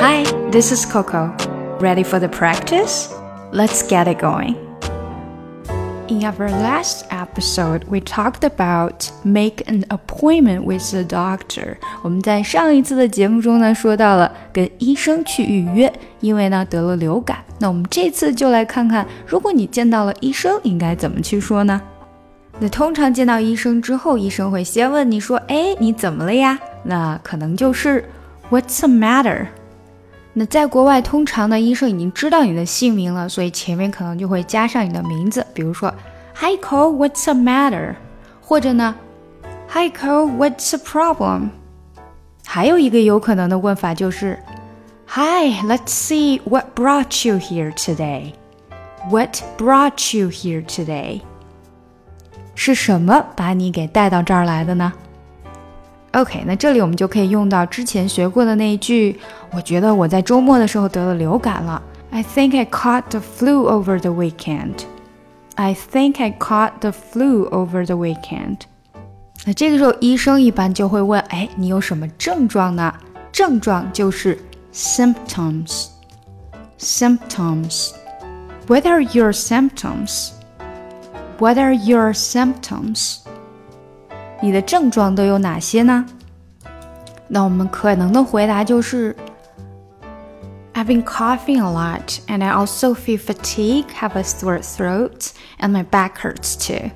Hi, this is Coco. Ready for the practice? Let's get it going. In our last episode, we talked about make an appointment with the doctor. 我们在上一次的节目中呢，说到了跟医生去预约，因为呢得了流感。那我们这次就来看看，如果你见到了医生，应该怎么去说呢？那通常见到医生之后，医生会先问你说：“哎，你怎么了呀？”那可能就是 What's the matter？ 那在国外，通常呢，医生已经知道你的姓名了，所以前面可能就会加上你的名字，比如说，Hi Ko，What's the matter？或者呢，Hi Ko，What's the problem？还有一个有可能的问法就是，Hi，Let's see what brought you here today？What brought you here today？是什么把你给带到这儿来的呢？？OK，那这里我们就可以用到之前学过的那一句。我觉得我在周末的时候得了流感了。I think I caught the flu over the weekend. I think I caught the flu over the weekend. 那这个时候医生一般就会问：哎，你有什么症状呢？症状就是 symptoms. Symptoms. What are your symptoms? What are your symptoms? 你的症状都有哪些呢？那我们可能的回答就是 I've been coughing a lot, and I also feel fatigue, have a sore throat, and my back hurts too.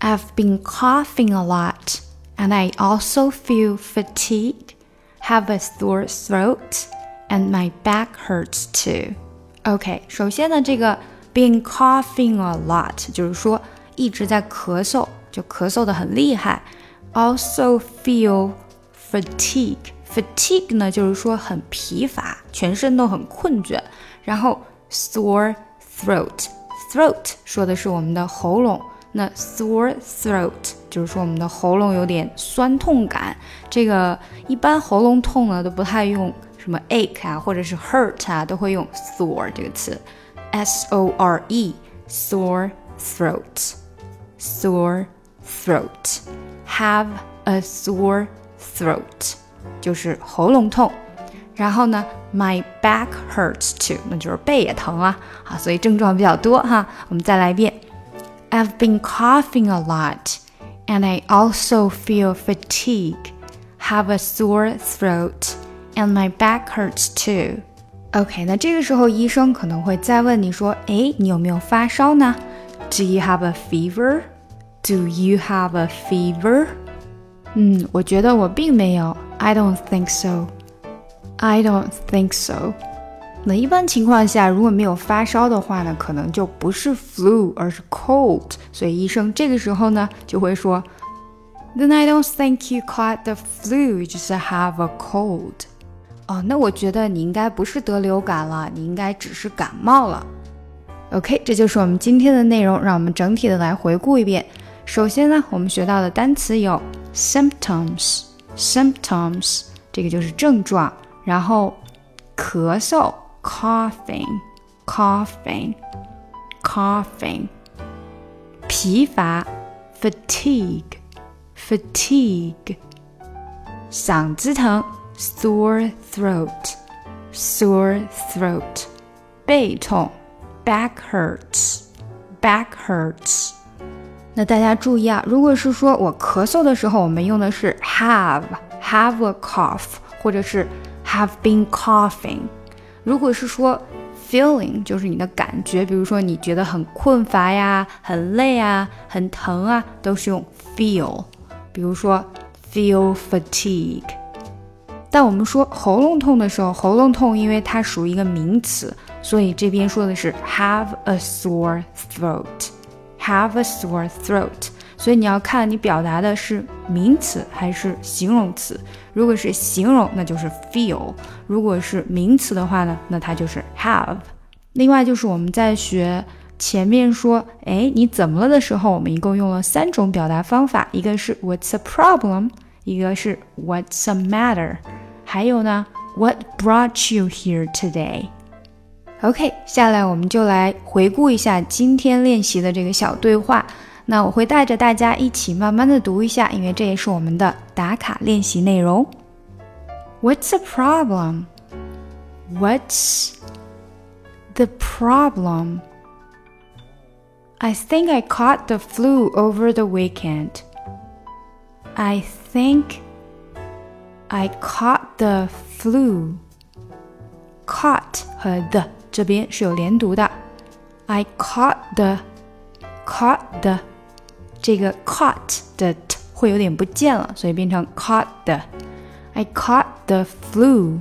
I've been coughing a lot, and I also feel fatigue, have a sore throat, and my back hurts too. OK，首先呢，这个 been coughing a lot 就是说一直在咳嗽。 就咳嗽的很厉害。Also feel fatigue. Fatigue 呢，就是说很疲乏，全身都很困倦。然后 sore throat. Throat 说的是我们的喉咙，那 sore throat 就是说我们的喉咙有点酸痛感。这个一般喉咙痛呢都不太用什么 ache 啊，或者是 hurt 啊，都会用 sore 这个词，s o r e sore throat sore throat, have a sore throat，就是喉咙痛。然后呢，my back hurts too，那就是背也疼啊。好，所以症状比较多哈。我们再来一遍，I've been coughing a lot, and I also feel fatigue, have a sore throat, and my back hurts too. OK，那这个时候医生可能会再问你说，哎，你有没有发烧呢？Do you have a fever? Do you have a fever? 嗯，我觉得我并没有。I don't think so. I don't think so. 那一般情况下，如果没有发烧的话呢，可能就不是 flu，而是 cold。所以医生这个时候呢就会说，Then I don't think you caught the flu. You just have a cold. 哦，那我觉得你应该不是得流感了，你应该只是感冒了。OK，这就是我们今天的内容，让我们整体的来回顾一遍。 首先呢，我们学到的单词有 symptoms，symptoms 这个就是症状，然后咳嗽 coughing，coughing，coughing，疲乏 fatigue，fatigue，嗓子疼 sore throat，sore throat，背痛 back hurts，back hurts。那大家注意啊，如果是说我咳嗽的时候，我们用的是 have have a cough，或者是 have been coughing。如果是说 feeling，就是你的感觉，比如说你觉得很困乏呀、很累啊、很疼啊，都是用 feel。比如说 feel fatigue。但我们说喉咙痛的时候，喉咙痛因为它属于一个名词，所以这边说的是 have a sore throat。Have a sore throat，所以你要看你表达的是名词还是形容词。如果是形容，那就是 feel；如果是名词的话呢，那它就是 have。另外就是我们在学前面说，哎，你怎么了的时候，我们一共用了三种表达方法，一个是 What's a problem，一个是 What's a matter，还有呢 What brought you here today？today？OK，下来我们就来回顾一下今天练习的这个小对话。那我会带着大家一起慢慢的读一下，因为这也是我们的打卡练习内容。 What's the problem? What's the problem? I think I caught the flu over the weekend. I think I caught the flu. Caught 和 the 这边是有连读的。I caught the caught the 这个 caught 的 t 会有点不见了，所以变成 caught the。I caught the flu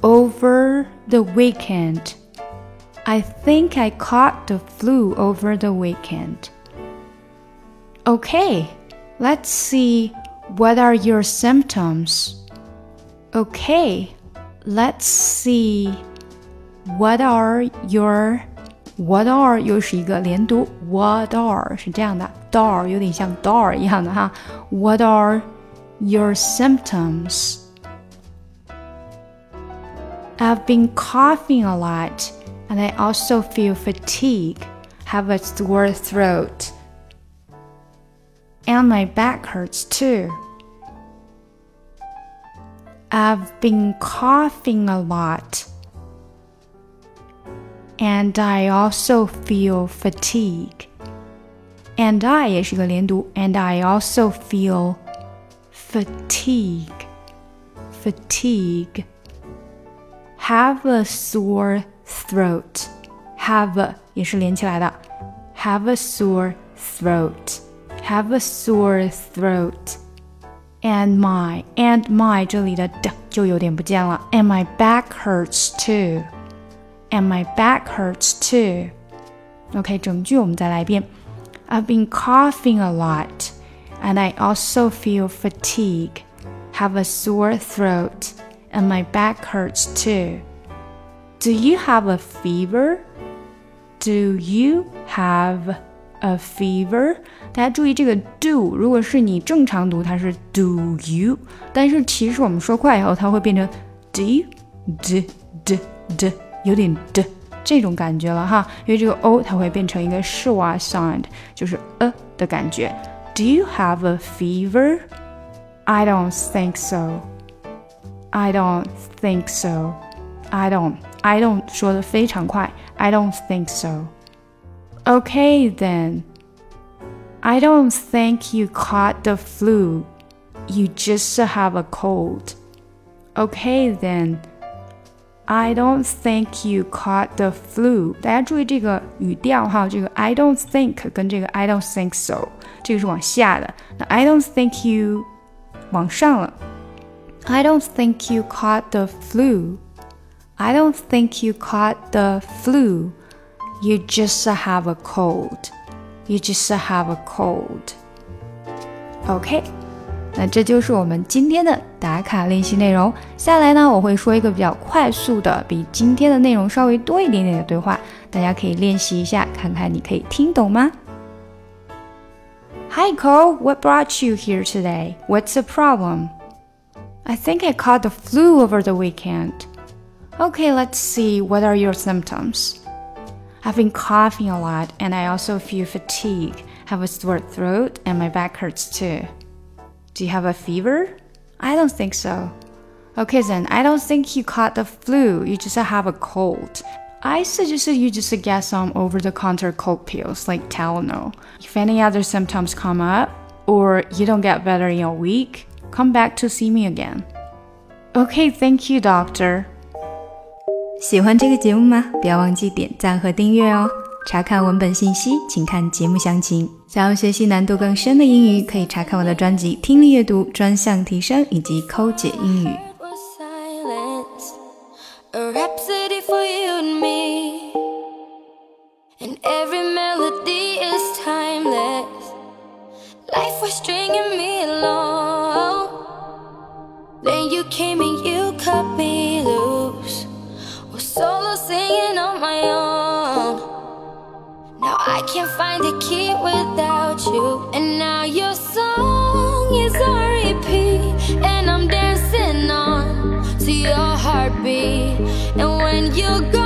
over the weekend. I think I caught the flu over the weekend. Okay, let's see what are your symptoms. Okay, let's see what are your what are 又是一个连读，what are 是这样的，door 有点像 door 一样的哈。What are your symptoms? I've been coughing a lot, and I also feel fatigue, have a sore throat, and my back hurts too. I've been coughing a lot, and I also feel fatigue. And I 也是个连读，and I also feel fatigue, fatigue have a sore throat. Have a 也是连起来的。Have a sore throat. Have a sore throat. And my and my 这里的的就有点不见了。And my back hurts too. And my back hurts too. OK，整句我们再来一遍。I've been coughing a lot, and I also feel fatigue, have a sore throat and my back hurts too. Do you have a fever? Do you have a fever？大家注意这个 do，如果是你正常读，它是 do you，但是其实我们说快以后，它会变成 do you d d d， 有点的这种感觉了哈，因为这个 o 它会变成一个 schwa sound，就是呃的感觉。Do you have a fever? I don't think so. I don't think so. I don't. I don't 说的非常快。I don't think so. Okay then. I don't think you caught the flu. You just have a cold. Okay then. I don't think you caught the flu。大家注意这个语调哈，这个 I don't think 跟这个 I don't think so，这个是往下的。那 I don't think you 往上了。I don't think you caught the flu. I don't think you caught the flu. You just have a cold. You just have a cold. OK， 那这就是我们今天的打卡练习内容。下来呢，我会说一个比较快速的，比今天的内容稍微多一点点的对话，大家可以练习一下，看看你可以听懂吗？Hi Ko, what brought you here today? What's the problem? I think I caught the flu over the weekend. Okay, let's see. What are your symptoms? I've been coughing a lot, and I also feel fatigue, have a sore throat, and my back hurts too. Do you have a fever? I don't think so. Okay, then, I don't think you caught the flu. You just have a cold. I suggest you just get some over the counter cold pills like Tylenol. If any other symptoms come up, or you don't get better in a week, come back to see me again. Okay, thank you, doctor. 喜欢这个节目吗？不要忘记点赞和订阅哦。 查看文本信息，请看节目详情。想要学习难度更深的英语，可以查看我的专辑《听力阅读专项提升》以及《抠解英语》。find a key without you. And now your song is on repeat, and I'm dancing on to your heartbeat. And when you go.